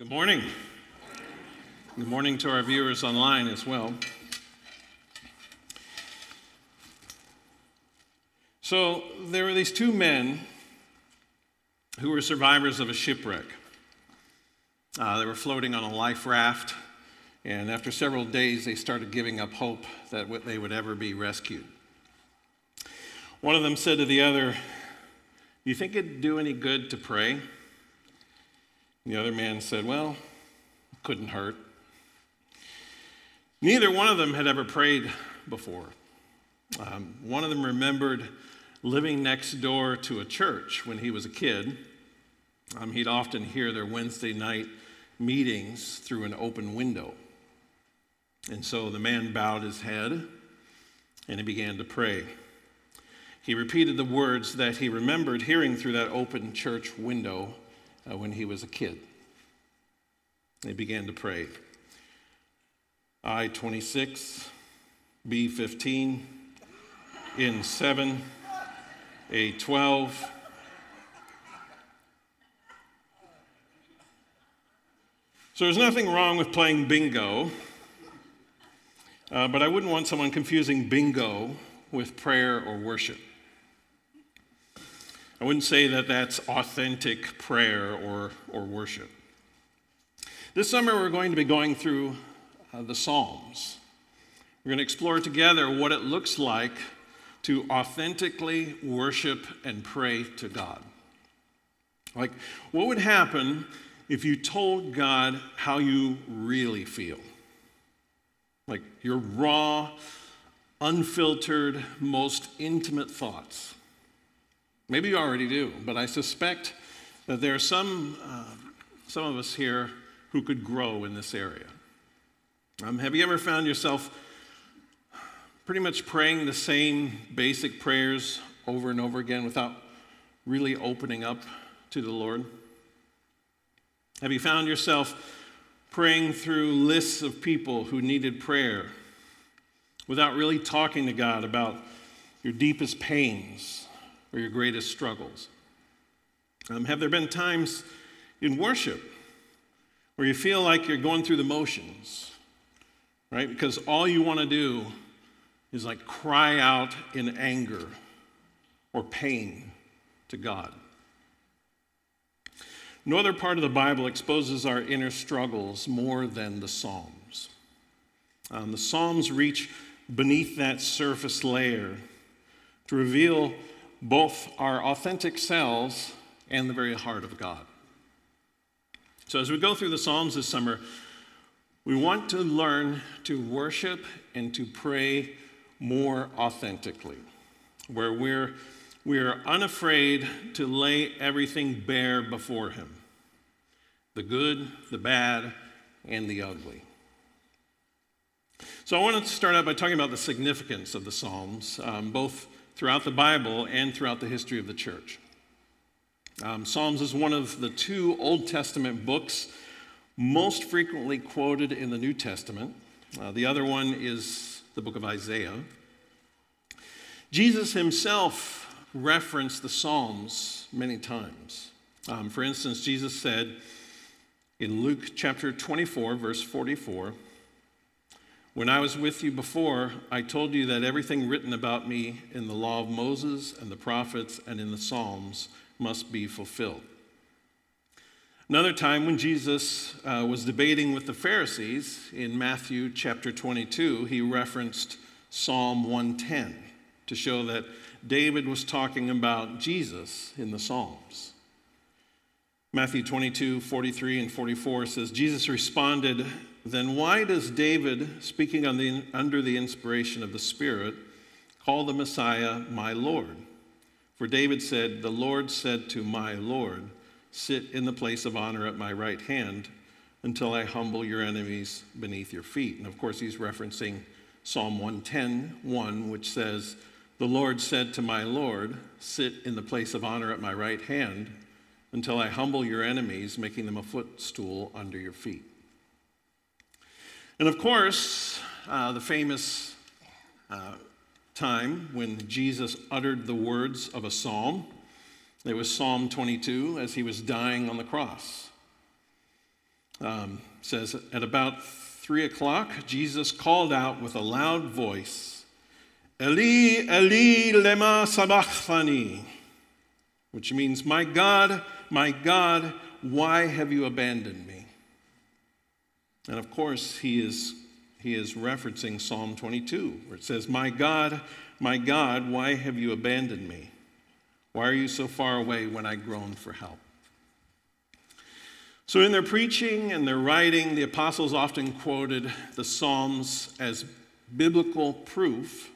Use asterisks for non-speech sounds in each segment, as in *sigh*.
Good morning. Good morning to our viewers online as well. So, there were these two men who were survivors of a shipwreck. Uh, they were floating on a life raft, and after several days, they started giving up hope that they would ever be rescued. One of them said to the other, Do you think it'd do any good to pray? The other man said, Well, couldn't hurt. Neither one of them had ever prayed before. Um, one of them remembered living next door to a church when he was a kid. Um, he'd often hear their Wednesday night meetings through an open window. And so the man bowed his head and he began to pray. He repeated the words that he remembered hearing through that open church window uh, when he was a kid. He began to pray. I 26, B 15, in 7, A 12. So there's nothing wrong with playing bingo, uh, but I wouldn't want someone confusing bingo with prayer or worship. I wouldn't say that that's authentic prayer or, or worship. This summer, we're going to be going through uh, the Psalms. We're going to explore together what it looks like to authentically worship and pray to God. Like, what would happen if you told God how you really feel? Like your raw, unfiltered, most intimate thoughts. Maybe you already do, but I suspect that there are some, uh, some of us here who could grow in this area. Um, have you ever found yourself pretty much praying the same basic prayers over and over again without really opening up to the Lord? Have you found yourself praying through lists of people who needed prayer without really talking to God about your deepest pains or your greatest struggles? Um, have there been times in worship where you feel like you're going through the motions, right? Because all you want to do is like cry out in anger or pain to God. No other part of the Bible exposes our inner struggles more than the Psalms. Um, the Psalms reach beneath that surface layer to reveal both our authentic selves and the very heart of God. So, as we go through the Psalms this summer, we want to learn to worship and to pray more authentically, where we're, we're unafraid to lay everything bare before Him the good, the bad, and the ugly. So, I want to start out by talking about the significance of the Psalms, um, both throughout the Bible and throughout the history of the church. Um, Psalms is one of the two Old Testament books most frequently quoted in the New Testament. Uh, the other one is the book of Isaiah. Jesus himself referenced the Psalms many times. Um, for instance, Jesus said in Luke chapter 24, verse 44, when I was with you before, I told you that everything written about me in the law of Moses and the prophets and in the Psalms must be fulfilled. Another time, when Jesus uh, was debating with the Pharisees in Matthew chapter 22, he referenced Psalm 110 to show that David was talking about Jesus in the Psalms. Matthew 22, 43 and 44 says, Jesus responded, then why does David, speaking the, under the inspiration of the Spirit, call the Messiah my Lord? For David said, The Lord said to my Lord, Sit in the place of honor at my right hand until I humble your enemies beneath your feet. And of course, he's referencing Psalm 110, 1, which says, The Lord said to my Lord, Sit in the place of honor at my right hand until I humble your enemies, making them a footstool under your feet. And of course, uh, the famous uh, time when Jesus uttered the words of a psalm, it was Psalm 22 as he was dying on the cross. um, says, At about three o'clock, Jesus called out with a loud voice, Eli, Eli, lema sabachthani, which means, My God, my God, why have you abandoned me? And of course, he is, he is referencing Psalm 22, where it says, My God, my God, why have you abandoned me? Why are you so far away when I groan for help? So, in their preaching and their writing, the apostles often quoted the Psalms as biblical proof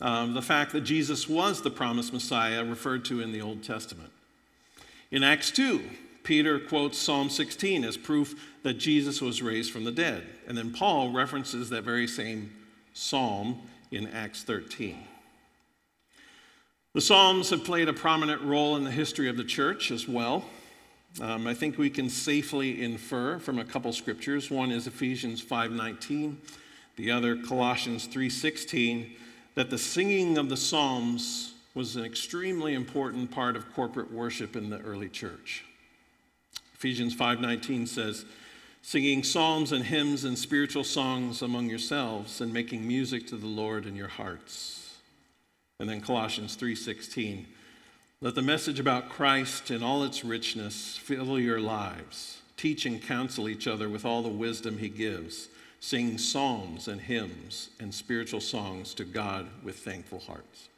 of the fact that Jesus was the promised Messiah referred to in the Old Testament. In Acts 2, Peter quotes Psalm 16 as proof that Jesus was raised from the dead. And then Paul references that very same psalm in Acts 13. The Psalms have played a prominent role in the history of the church as well. Um, I think we can safely infer from a couple scriptures. One is Ephesians 5:19, the other Colossians 3:16, that the singing of the Psalms was an extremely important part of corporate worship in the early church. Ephesians 5:19 says, "Singing psalms and hymns and spiritual songs among yourselves and making music to the Lord in your hearts." And then Colossians 3:16, let the message about Christ in all its richness fill your lives. Teach and counsel each other with all the wisdom he gives. Sing psalms and hymns and spiritual songs to God with thankful hearts.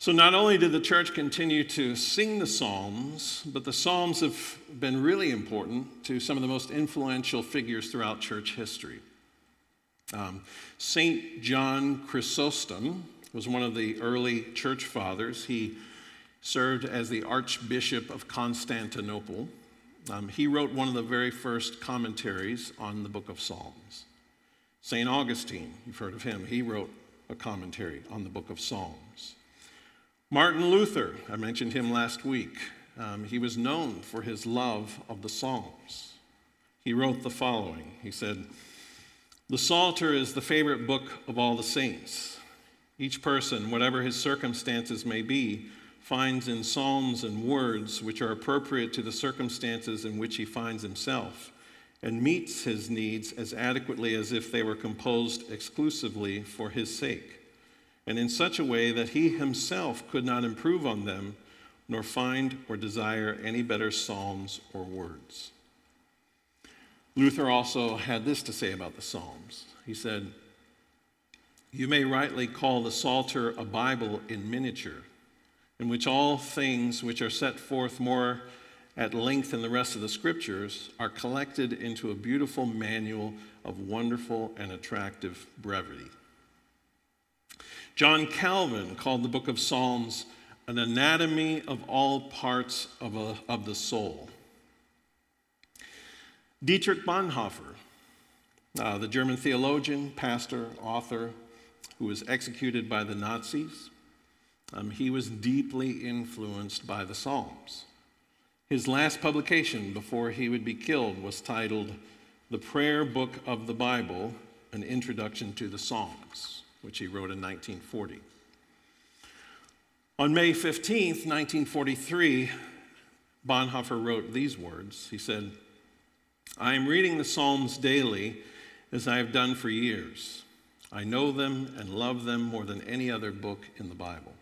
So, not only did the church continue to sing the Psalms, but the Psalms have been really important to some of the most influential figures throughout church history. Um, St. John Chrysostom, was one of the early church fathers. He served as the Archbishop of Constantinople. Um, he wrote one of the very first commentaries on the book of Psalms. St. Augustine, you've heard of him, he wrote a commentary on the book of Psalms. Martin Luther, I mentioned him last week. Um, he was known for his love of the Psalms. He wrote the following He said, The Psalter is the favorite book of all the saints. Each person, whatever his circumstances may be, finds in psalms and words which are appropriate to the circumstances in which he finds himself and meets his needs as adequately as if they were composed exclusively for his sake, and in such a way that he himself could not improve on them, nor find or desire any better psalms or words. Luther also had this to say about the Psalms. He said, you may rightly call the Psalter a Bible in miniature, in which all things which are set forth more at length in the rest of the scriptures are collected into a beautiful manual of wonderful and attractive brevity. John Calvin called the book of Psalms an anatomy of all parts of, a, of the soul. Dietrich Bonhoeffer, uh, the German theologian, pastor, author, who was executed by the Nazis, um, he was deeply influenced by the Psalms. His last publication before he would be killed was titled The Prayer Book of the Bible An Introduction to the Psalms, which he wrote in 1940. On May 15, 1943, Bonhoeffer wrote these words. He said, I am reading the Psalms daily as I have done for years. I know them and love them more than any other book in the Bible.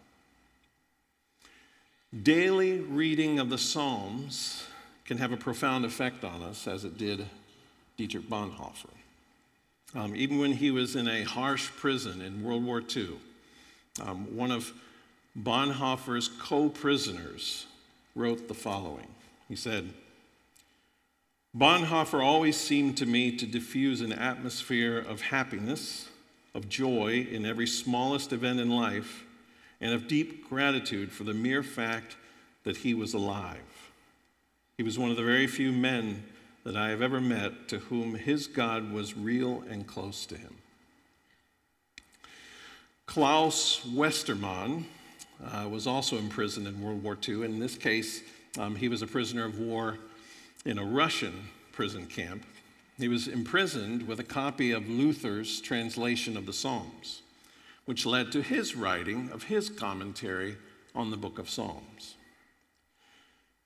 Daily reading of the Psalms can have a profound effect on us, as it did Dietrich Bonhoeffer. Um, even when he was in a harsh prison in World War II, um, one of Bonhoeffer's co prisoners wrote the following. He said, Bonhoeffer always seemed to me to diffuse an atmosphere of happiness of joy in every smallest event in life, and of deep gratitude for the mere fact that he was alive. He was one of the very few men that I have ever met to whom his God was real and close to him. Claus Westermann uh, was also imprisoned in World War II. In this case, um, he was a prisoner of war in a Russian prison camp. He was imprisoned with a copy of Luther's translation of the Psalms, which led to his writing of his commentary on the book of Psalms.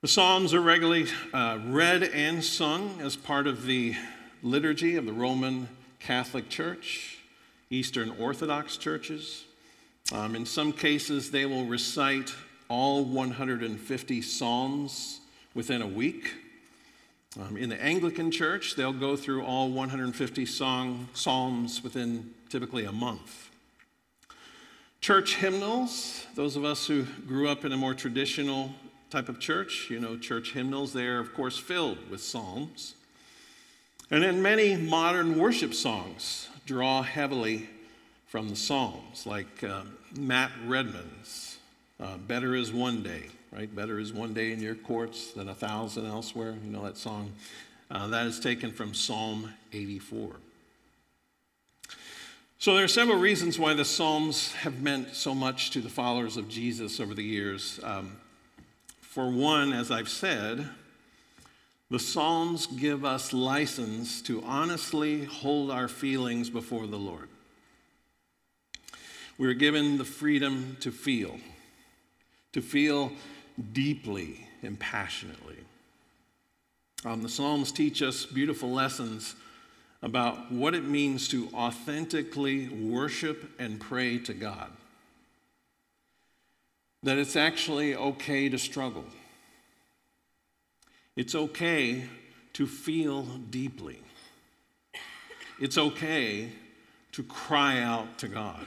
The Psalms are regularly uh, read and sung as part of the liturgy of the Roman Catholic Church, Eastern Orthodox churches. Um, in some cases, they will recite all 150 Psalms within a week. Um, in the Anglican Church, they'll go through all 150 song, Psalms within typically a month. Church hymnals, those of us who grew up in a more traditional type of church. You know, church hymnals, they are, of course, filled with psalms. And then many modern worship songs draw heavily from the Psalms, like uh, Matt Redman's uh, Better is One Day, right? Better is one day in your courts than a thousand elsewhere. You know that song? Uh, that is taken from Psalm 84. So there are several reasons why the Psalms have meant so much to the followers of Jesus over the years. Um, for one, as I've said, the Psalms give us license to honestly hold our feelings before the Lord. We're given the freedom to feel, to feel deeply and passionately. Um, the Psalms teach us beautiful lessons about what it means to authentically worship and pray to God that it's actually okay to struggle. It's okay to feel deeply. It's okay to cry out to God.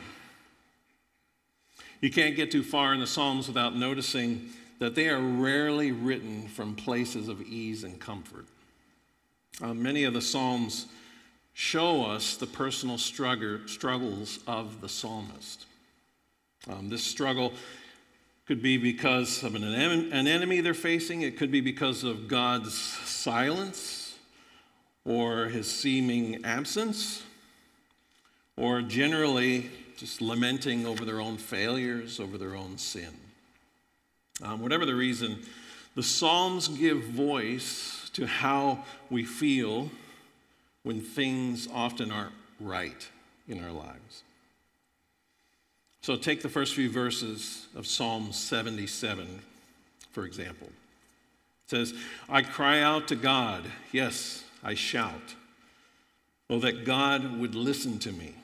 You can't get too far in the Psalms without noticing that they are rarely written from places of ease and comfort. Uh, many of the Psalms show us the personal struggle, struggles of the psalmist. Um, this struggle could be because of an, an enemy they're facing, it could be because of God's silence or his seeming absence, or generally just lamenting over their own failures, over their own sin. Um, whatever the reason, the Psalms give voice to how we feel when things often aren't right in our lives. So take the first few verses of Psalm 77, for example. It says, I cry out to God, yes, I shout. Oh, that God would listen to me.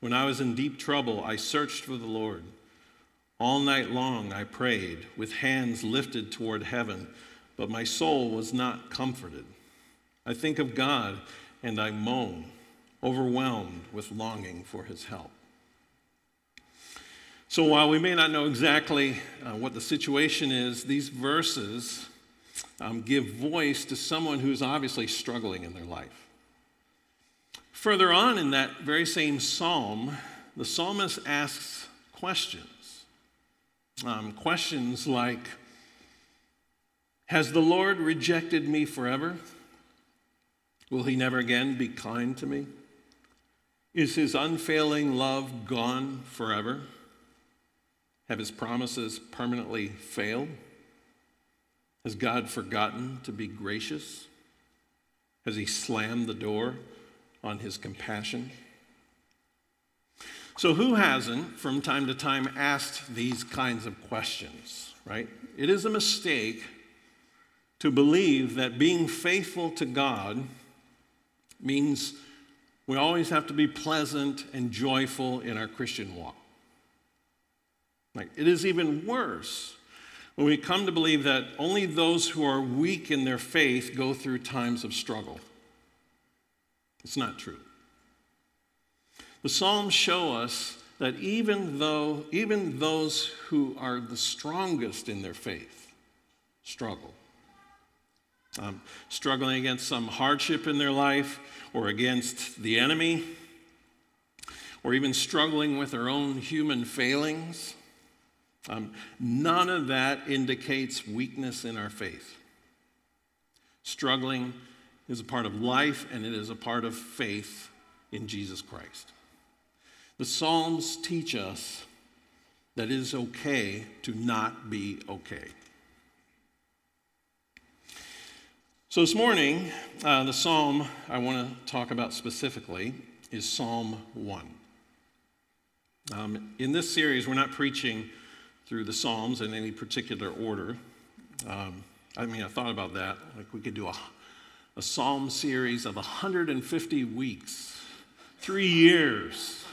When I was in deep trouble, I searched for the Lord. All night long I prayed, with hands lifted toward heaven, but my soul was not comforted. I think of God and I moan, overwhelmed with longing for his help. So while we may not know exactly uh, what the situation is, these verses um, give voice to someone who's obviously struggling in their life. Further on in that very same psalm, the psalmist asks questions. Um, questions like Has the Lord rejected me forever? Will he never again be kind to me? Is his unfailing love gone forever? Have his promises permanently failed? Has God forgotten to be gracious? Has he slammed the door on his compassion? So, who hasn't, from time to time, asked these kinds of questions, right? It is a mistake to believe that being faithful to God means we always have to be pleasant and joyful in our Christian walk. Like, it is even worse when we come to believe that only those who are weak in their faith go through times of struggle. It's not true. The Psalms show us that even though, even those who are the strongest in their faith struggle. Um, struggling against some hardship in their life or against the enemy, or even struggling with their own human failings. Um, none of that indicates weakness in our faith. Struggling is a part of life and it is a part of faith in Jesus Christ. The Psalms teach us that it is okay to not be okay. So, this morning, uh, the psalm I want to talk about specifically is Psalm 1. Um, in this series, we're not preaching through the Psalms in any particular order. Um, I mean, I thought about that. Like we could do a, a psalm series of 150 weeks, three years.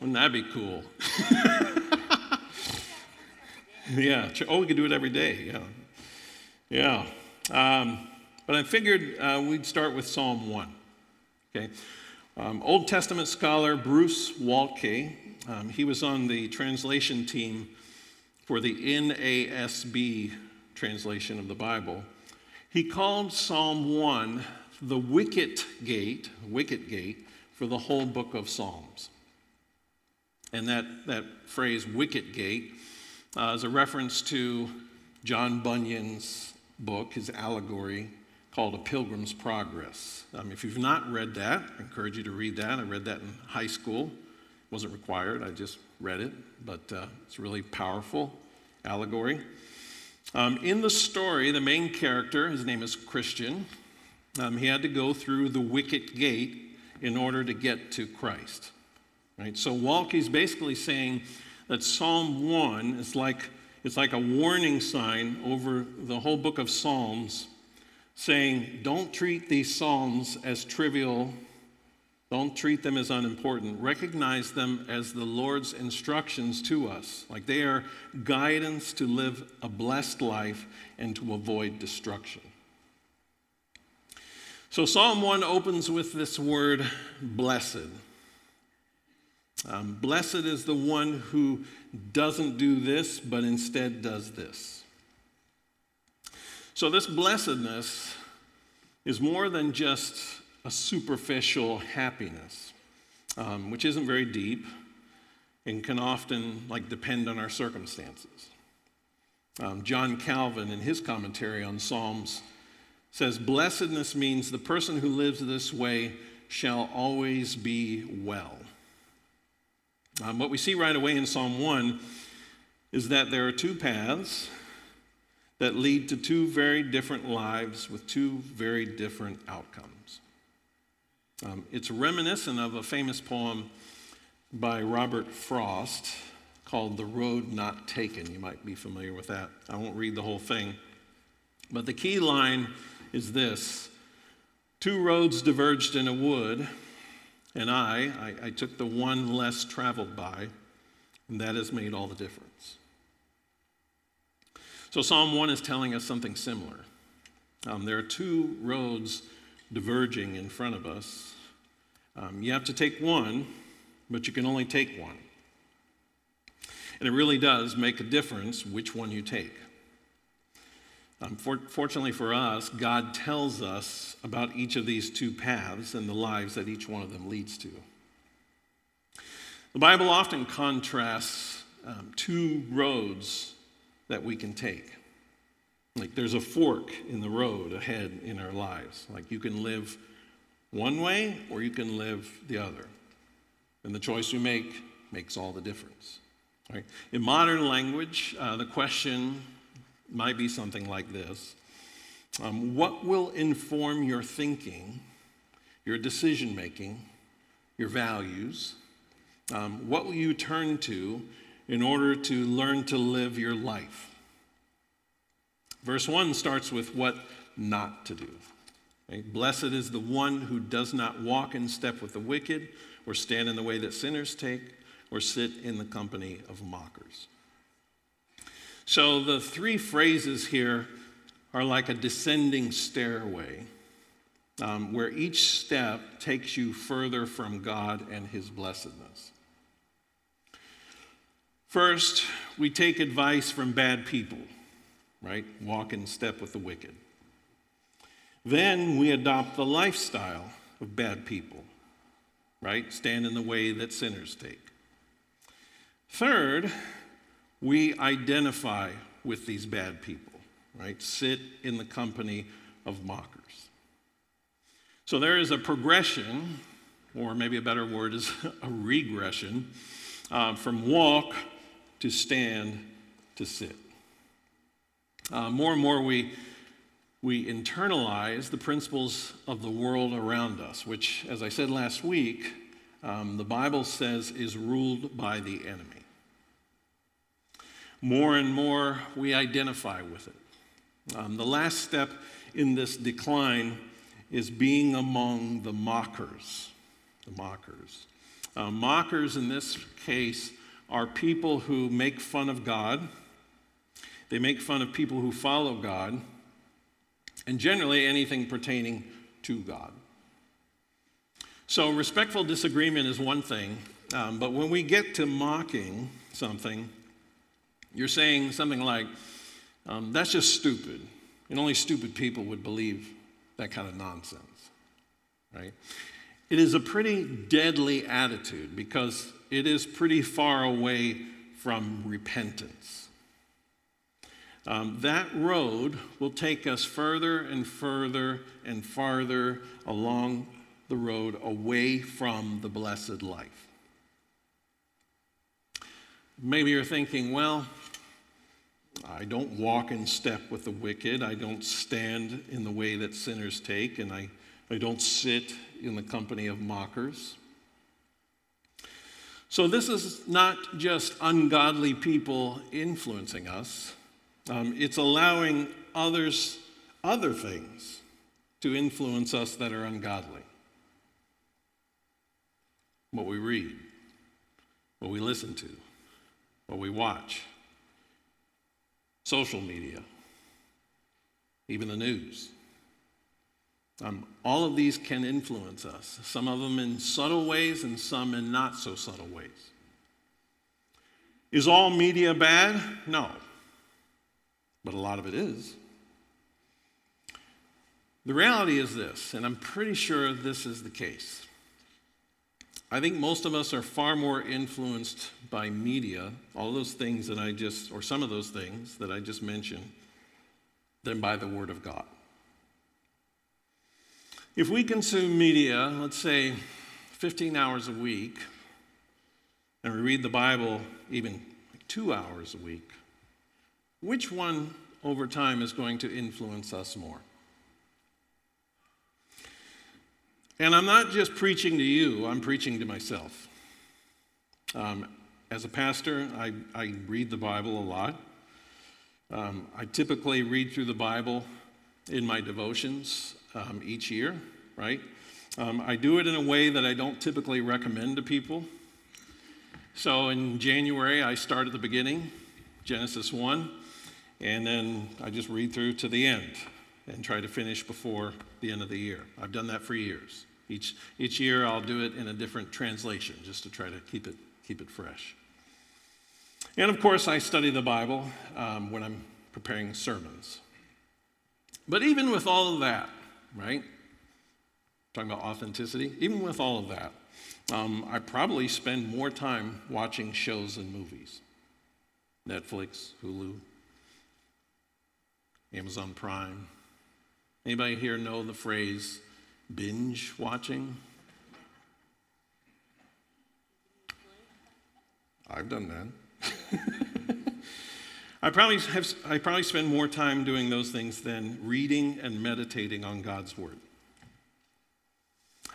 Wouldn't that be cool? *laughs* yeah. Oh, we could do it every day. Yeah. Yeah. Um, but I figured uh, we'd start with Psalm 1. Okay. Um, Old Testament scholar Bruce Waltke, um, he was on the translation team for the NASB translation of the Bible. He called Psalm 1 the wicket gate, wicket gate for the whole book of Psalms. And that, that phrase, wicket gate, uh, is a reference to John Bunyan's book, his allegory called A Pilgrim's Progress. Um, if you've not read that, I encourage you to read that. I read that in high school. Wasn't required, I just read it, but uh, it's a really powerful allegory. Um, in the story, the main character, his name is Christian, um, he had to go through the wicket gate in order to get to Christ. Right? So Waltke's basically saying that Psalm 1 is like, it's like a warning sign over the whole book of Psalms saying, Don't treat these Psalms as trivial, don't treat them as unimportant. Recognize them as the Lord's instructions to us. Like they are guidance to live a blessed life and to avoid destruction. So, Psalm 1 opens with this word, blessed. Um, blessed is the one who doesn't do this, but instead does this. So, this blessedness is more than just a superficial happiness, um, which isn't very deep and can often like depend on our circumstances. Um, John Calvin, in his commentary on Psalms, says, Blessedness means the person who lives this way shall always be well. Um, what we see right away in Psalm 1 is that there are two paths that lead to two very different lives with two very different outcomes. Um, it's reminiscent of a famous poem by Robert Frost called The Road Not Taken. You might be familiar with that. I won't read the whole thing. But the key line is this Two roads diverged in a wood, and I, I, I took the one less traveled by, and that has made all the difference. So, Psalm 1 is telling us something similar. Um, there are two roads diverging in front of us. Um, you have to take one, but you can only take one. And it really does make a difference which one you take. Um, for, fortunately for us, God tells us about each of these two paths and the lives that each one of them leads to. The Bible often contrasts um, two roads that we can take. Like there's a fork in the road ahead in our lives. Like you can live one way or you can live the other. And the choice you make makes all the difference. Right? In modern language, uh, the question might be something like this um, What will inform your thinking, your decision making, your values? Um, what will you turn to in order to learn to live your life. Verse 1 starts with what not to do. Blessed is the one who does not walk in step with the wicked, or stand in the way that sinners take, or sit in the company of mockers. So the three phrases here are like a descending stairway um, where each step takes you further from God and his blessedness. First, we take advice from bad people, right? Walk in step with the wicked. Then we adopt the lifestyle of bad people, right? Stand in the way that sinners take. Third, we identify with these bad people, right? Sit in the company of mockers. So there is a progression, or maybe a better word is *laughs* a regression, uh, from walk to stand, to sit. Uh, more and more, we, we internalize the principles of the world around us, which, as I said last week, um, the Bible says is ruled by the enemy. More and more, we identify with it. Um, the last step in this decline is being among the mockers. The mockers. Uh, mockers in this case are people who make fun of God. They make fun of people who follow God, and generally anything pertaining to God. So, respectful disagreement is one thing, um, but when we get to mocking something, you're saying something like, um, that's just stupid. And only stupid people would believe that kind of nonsense, right? It is a pretty deadly attitude because it is pretty far away from repentance. Um, that road will take us further and further and farther along the road away from the blessed life. Maybe you're thinking, well, I don't walk in step with the wicked. I don't stand in the way that sinners take, and I, I don't sit in the company of mockers. So, this is not just ungodly people influencing us, um, it's allowing others, other things, to influence us that are ungodly. What we read, what we listen to, what we watch social media, even the news. Um, all of these can influence us, some of them in subtle ways and some in not so subtle ways. Is all media bad? No. But a lot of it is. The reality is this, and I'm pretty sure this is the case. I think most of us are far more influenced by media, all those things that I just, or some of those things that I just mentioned, than by the Word of God. If we consume media, let's say 15 hours a week, and we read the Bible even two hours a week, which one over time is going to influence us more? And I'm not just preaching to you, I'm preaching to myself. Um, as a pastor, I, I, read the Bible a lot. Um, I typically read through the Bible in my devotions um, each year, right? Um, I do it in a way that I don't typically recommend to people. So in January, I start at the beginning, Genesis 1, and then I just read through to the end and try to finish before the end of the year. I've done that for years. Each, each year I'll do it in a different translation just to try to keep it, keep it fresh. And of course, I study the Bible um, when I'm preparing sermons. But even with all of that, right? Talking about authenticity, even with all of that, um, I probably spend more time watching shows and movies. Netflix, Hulu, Amazon Prime. Anybody here know the phrase binge watching? I've done that. *laughs* I probably, have, I probably spend more time doing those things than reading and meditating on God's Word.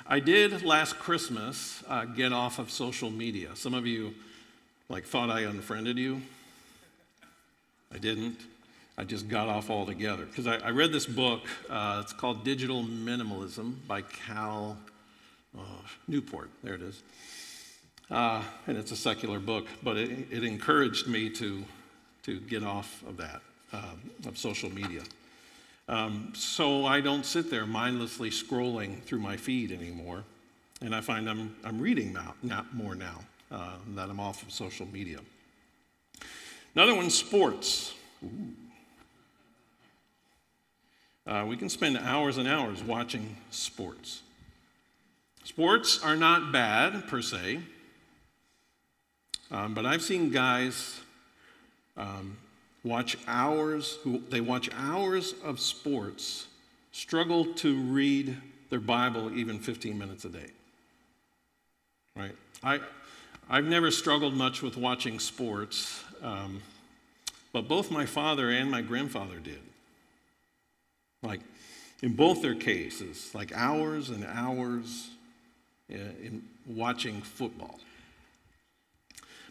I did last Christmas uh, get off of social media. Some of you like thought I unfriended you. I didn't. I just got off altogether. Because I, I, read this book, uh, it's called Digital Minimalism by Cal uh, Newport. There it is. Uh, and it's a secular book, but it, it, encouraged me to, to get off of that, um, of social media. Um, so I don't sit there mindlessly scrolling through my feed anymore. And I find I'm, I'm reading now, not more now uh, that I'm off of social media. Another one, sports. Ooh. Uh, we can spend hours and hours watching sports. Sports are not bad per se, um, but I've seen guys um, watch hours, they watch hours of sports, struggle to read their Bible even 15 minutes a day. Right? I, I've never struggled much with watching sports, um, but both my father and my grandfather did. Like in both their cases, like hours and hours in watching football.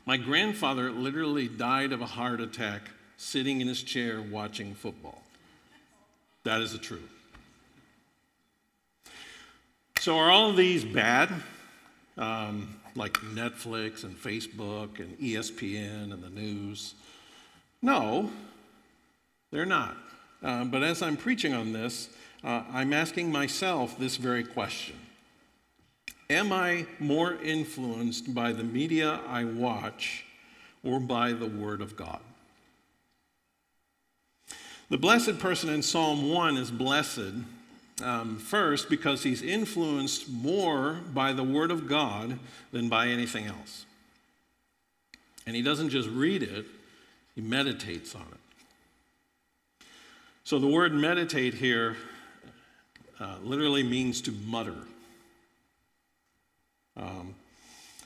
My grandfather literally died of a heart attack sitting in his chair watching football. That is the truth. So, are all these bad? Um, like Netflix and Facebook and ESPN and the news? No, they're not. Uh, but as I'm preaching on this, uh, I'm asking myself this very question Am I more influenced by the media I watch or by the Word of God? The blessed person in Psalm 1 is blessed um, first, because he's influenced more by the Word of God than by anything else. And he doesn't just read it, he meditates on it. So the word meditate here uh, literally means to mutter. Um,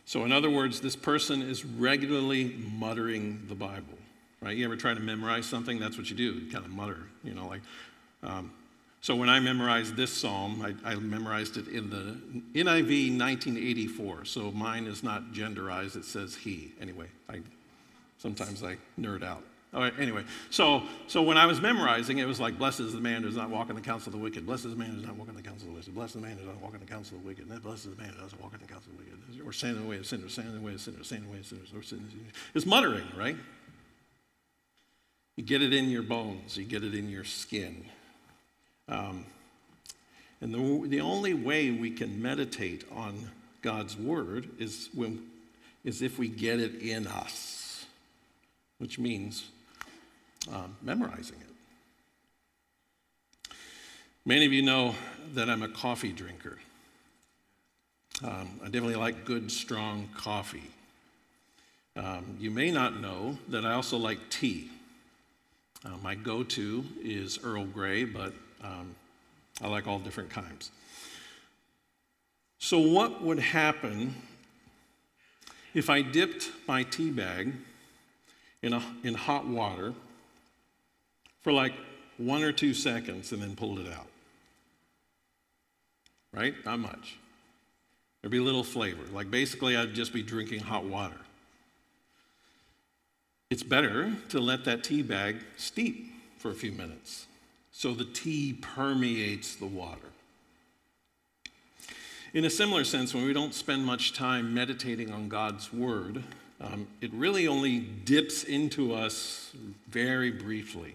so, in other words, this person is regularly muttering the Bible, right? You ever try to memorize something? That's what you do. You kind of mutter, you know, like um, so when I memorized this psalm, I, I, memorized it in the NIV 1984. So mine is not genderized, it says he. Anyway, I, sometimes I nerd out. All right, anyway, so, so when I was memorizing, it was like, Blessed is the man who does not walk in the counsel of the wicked. Blessed is the man who does not walk in the counsel of the wicked. Blessed is the man who does not walk in the counsel of the wicked. Blessed is the man who doesn't walk in the counsel of the wicked. Or stand in the way of sinners, stand in the way of sinners, stand in the way of sinners. Or sinners. It's muttering, right? You get it in your bones, you get it in your skin. Um, and the, the only way we can meditate on God's word is, when, is if we get it in us, which means um, memorizing it. Many of you know that I'm a coffee drinker. Um, I definitely like good, strong coffee. Um, you may not know that I also like tea. Uh, my go to is Earl Grey, but um, I like all different kinds. So, what would happen if I dipped my tea bag in, a, in hot water for like one or two seconds and then pulled it out? Right? Not much. There'd be little flavor. Like basically, I'd just be drinking hot water. It's better to let that tea bag steep for a few minutes so the tea permeates the water. In a similar sense, when we don't spend much time meditating on God's word, um, it really only dips into us very briefly.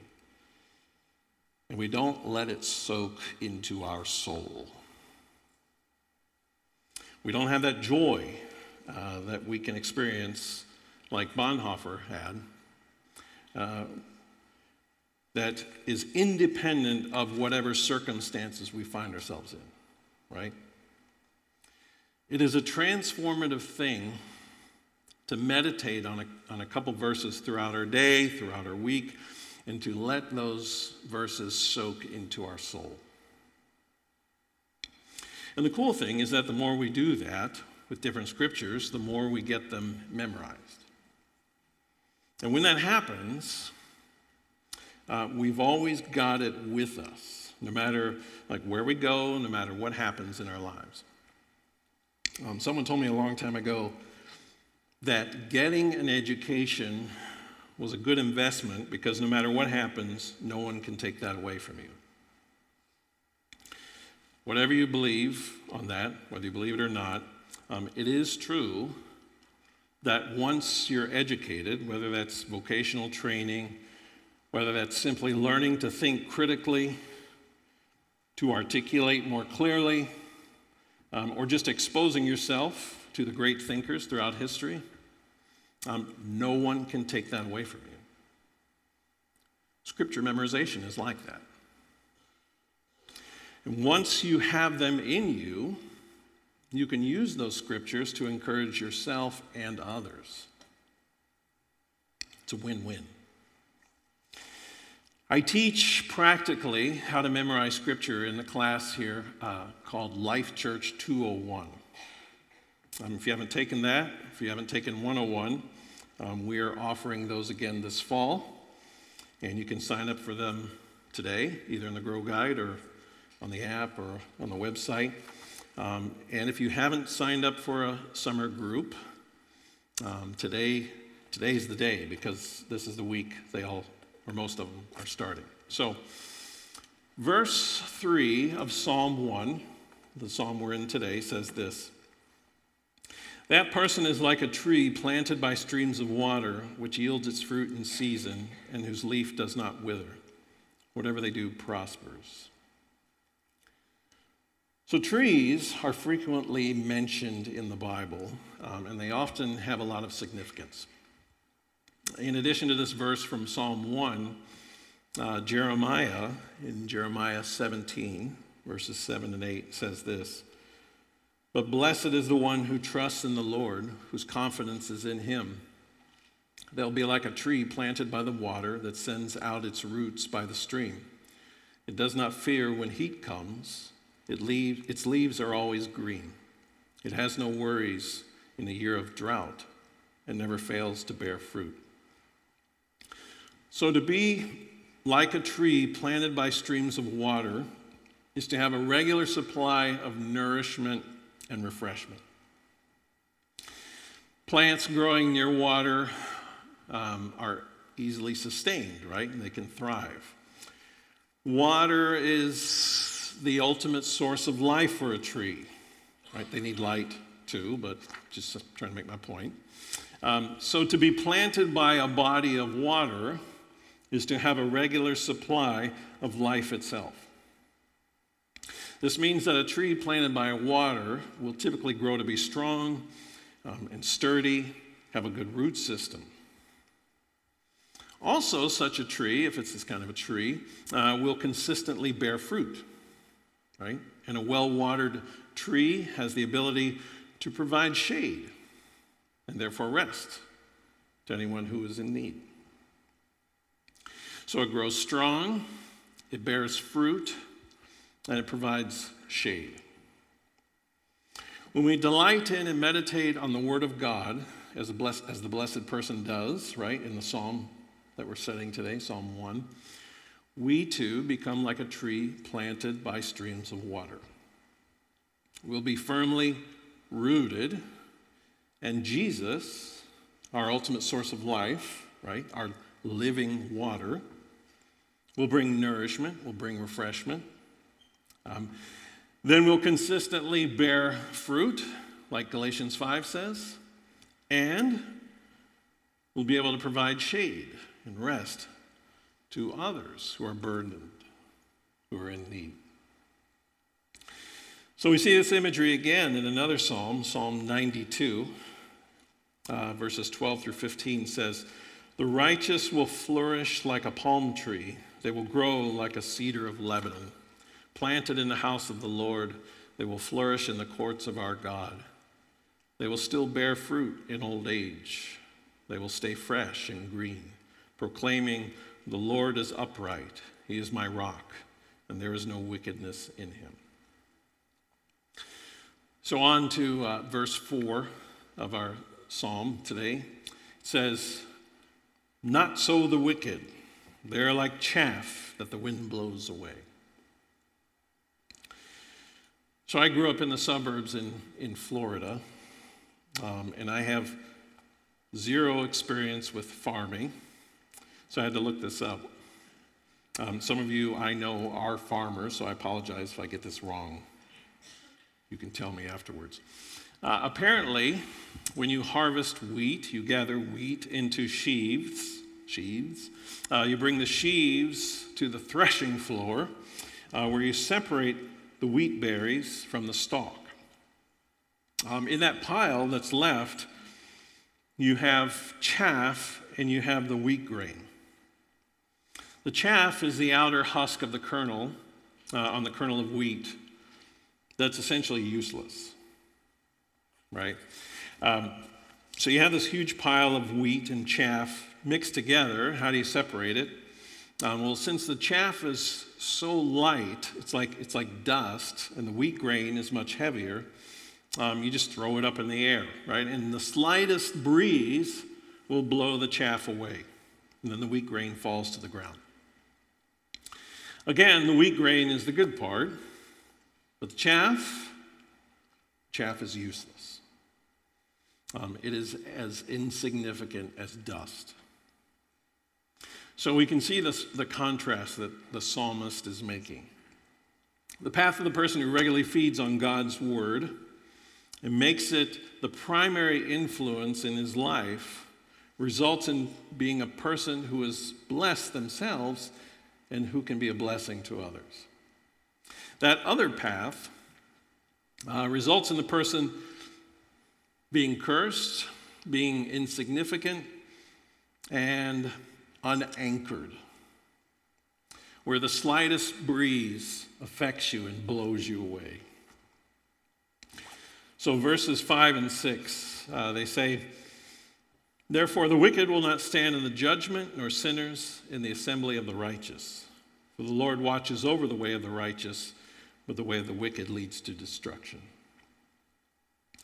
And we don't let it soak into our soul. We don't have that joy uh, that we can experience like Bonhoeffer had. Uh, that is independent of whatever circumstances we find ourselves in, right? It is a transformative thing to meditate on a, on a couple verses throughout our day, throughout our week, and to let those verses soak into our soul. And the cool thing is that the more we do that with different scriptures, the more we get them memorized. And when that happens, uh, we've always got it with us, no matter like where we go, no matter what happens in our lives. Um, someone told me a long time ago that getting an education was a good investment because no matter what happens, no one can take that away from you. Whatever you believe on that, whether you believe it or not, um, it is true that once you're educated, whether that's vocational training, whether that's simply learning to think critically, to articulate more clearly, um, or just exposing yourself to the great thinkers throughout history, um, no one can take that away from you. Scripture memorization is like that. And once you have them in you, you can use those scriptures to encourage yourself and others. It's a win win. I teach practically how to memorize scripture in the class here uh, called Life Church 201. Um, if you haven't taken that, if you haven't taken 101, um, we are offering those again this fall. And you can sign up for them today, either in the Grow Guide or on the app or on the website. Um, and if you haven't signed up for a summer group, um, today today's the day because this is the week they all or most of them are starting. So Verse 3 of Psalm 1, the psalm we're in today, says this That person is like a tree planted by streams of water, which yields its fruit in season, and whose leaf does not wither. Whatever they do prospers. So, trees are frequently mentioned in the Bible, um, and they often have a lot of significance. In addition to this verse from Psalm 1, uh, Jeremiah, in Jeremiah 17, verses 7 and 8, says this But blessed is the one who trusts in the Lord, whose confidence is in him. They'll be like a tree planted by the water that sends out its roots by the stream. It does not fear when heat comes it leave, its leaves are always green. It has no worries in a year of drought and never fails to bear fruit. So, to be like a tree planted by streams of water is to have a regular supply of nourishment and refreshment. Plants growing near water um, are easily sustained, right? And they can thrive. Water is the ultimate source of life for a tree. Right? They need light too, but just trying to make my point. Um, so to be planted by a body of water is to have a regular supply of life itself. This means that a tree planted by water will typically grow to be strong um, and sturdy, have a good root system. Also, such a tree, if it's this kind of a tree, uh, will consistently bear fruit right? And a well watered tree has the ability to provide shade and therefore rest to anyone who is in need. So it grows strong, it bears fruit, and it provides shade. When we delight in and meditate on the Word of God, as, as the blessed person does, right, in the psalm that we're studying today, Psalm 1, we too become like a tree planted by streams of water. We'll be firmly rooted, and Jesus, our ultimate source of life, right, our living water, will bring nourishment, will bring refreshment. Um, then we'll consistently bear fruit, like Galatians 5 says, and we'll be able to provide shade and rest to others who are burdened, who are in need. So we see this imagery again in another psalm, Psalm 92, uh, verses 12 through 15 says, The righteous will flourish like a palm tree, they will grow like a cedar of Lebanon. Planted in the house of the Lord, they will flourish in the courts of our God. They will still bear fruit in old age. They will stay fresh and green, proclaiming, the Lord is upright, He is my rock, and there is no wickedness in Him. So, on to uh, verse 4 of our psalm today. It says, Not so the wicked. They're like chaff that the wind blows away. So, I grew up in the suburbs in, in Florida, um, and I have zero experience with farming. So I had to look this up. Um, some of you I know are farmers, so I apologize if I get this wrong. You can tell me afterwards. Uh, apparently, when you harvest wheat, you gather wheat into sheaves. Sheaves. Uh, you bring the sheaves to the threshing floor, uh, where you separate the wheat berries from the stalk. Um, in that pile that's left, you have chaff and you have the wheat grain. The chaff is the outer husk of the kernel uh, on the kernel of wheat that's essentially useless, right? Um, so you have this huge pile of wheat and chaff mixed together. How do you separate it? Um, well, since the chaff is so light, it's like, it's like dust, and the wheat grain is much heavier, um, you just throw it up in the air, right? And the slightest breeze will blow the chaff away, and then the wheat grain falls to the ground. Again, the wheat grain is the good part, but the chaff, chaff is useless. Um, it is as insignificant as dust. So we can see this, the contrast that the psalmist is making. The path of the person who regularly feeds on God's word and makes it the primary influence in his life results in being a person who is blessed themselves and who can be a blessing to others. That other path uh, results in the person being cursed, being insignificant, and unanchored, where the slightest breeze affects you and blows you away. So, verses 5 and 6, uh, they say, Therefore, the wicked will not stand in the judgment, nor sinners in the assembly of the righteous. For the Lord watches over the way of the righteous, but the way of the wicked leads to destruction.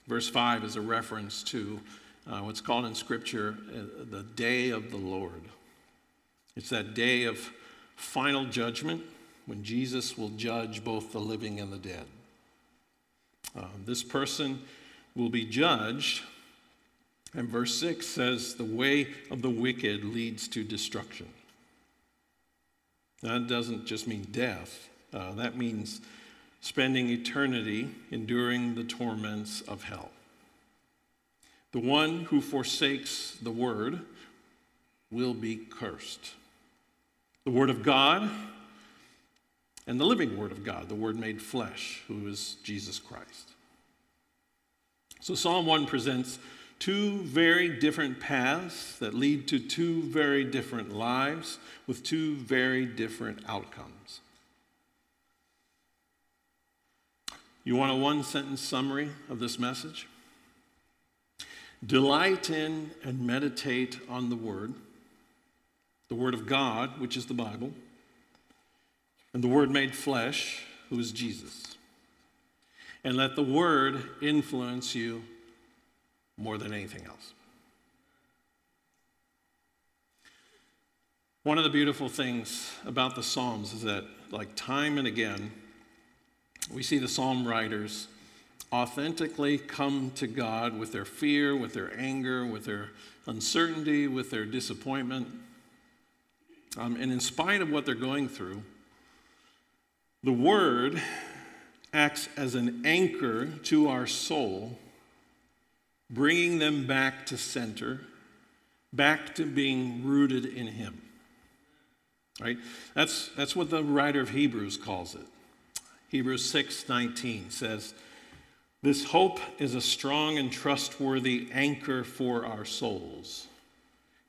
Verse 5 is a reference to uh, what's called in Scripture uh, the day of the Lord. It's that day of final judgment when Jesus will judge both the living and the dead. Uh, this person will be judged and verse 6 says, The way of the wicked leads to destruction. That doesn't just mean death, uh, that means spending eternity enduring the torments of hell. The one who forsakes the word will be cursed. The word of God and the living word of God, the word made flesh, who is Jesus Christ. So Psalm 1 presents two very different paths that lead to two very different lives with two very different outcomes. You want a one sentence summary of this message? Delight in and meditate on the Word, the Word of God, which is the Bible, and the Word made flesh, who is Jesus. And let the Word influence you more than anything else. One of the beautiful things about the Psalms is that, like time and again, we see the psalm writers authentically come to God with their fear, with their anger, with their uncertainty, with their disappointment. Um, and in spite of what they're going through, the Word acts as an anchor to our soul bringing them back to center, back to being rooted in Him. Right? That's, that's what the writer of Hebrews calls it. Hebrews 6:19 says, "This hope is a strong and trustworthy anchor for our souls.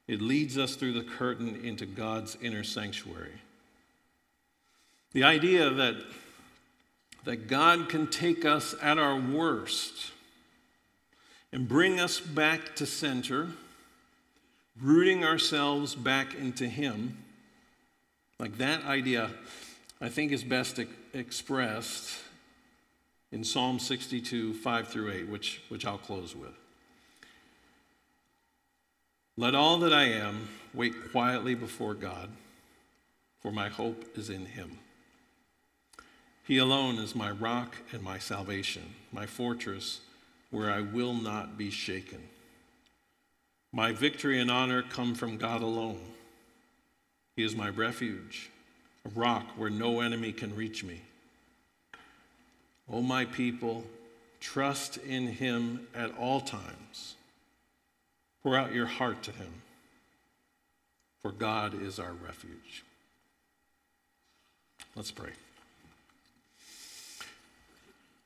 It leads us through the curtain into God's inner sanctuary." The idea that that God can take us at our worst and bring us back to center, rooting ourselves back into Him. Like that idea, I think, is best expressed in Psalm 62, 5 through 8, which, which I'll close with. Let all that I am wait quietly before God, for my hope is in Him. He alone is my rock and my salvation, my fortress where I will not be shaken. My victory and honor come from God alone. He is my refuge, a rock where no enemy can reach me. O my people, trust in him at all times. Pour out your heart to him, for God is our refuge. Let's pray.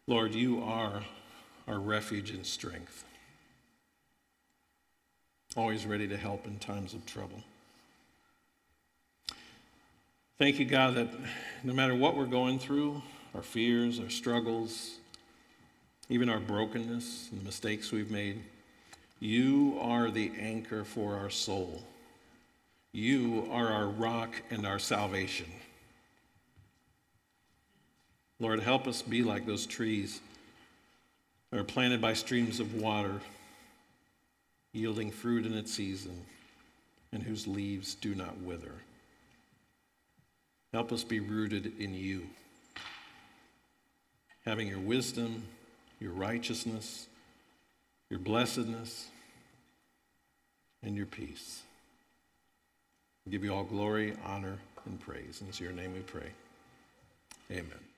Lord, you are our refuge and strength. Always ready to help in times of trouble. Thank you, God, that no matter what we're going through, our fears, our struggles, even our brokenness and the mistakes we've made, you are the anchor for our soul. You are our rock and our salvation. Lord, help us be like those trees that are planted by streams of water, yielding fruit in its season, and whose leaves do not wither. Help us be rooted in you, having your wisdom, your righteousness, your blessedness, and your peace. give you all glory, honor, and praise. And it's your name we pray. Amen.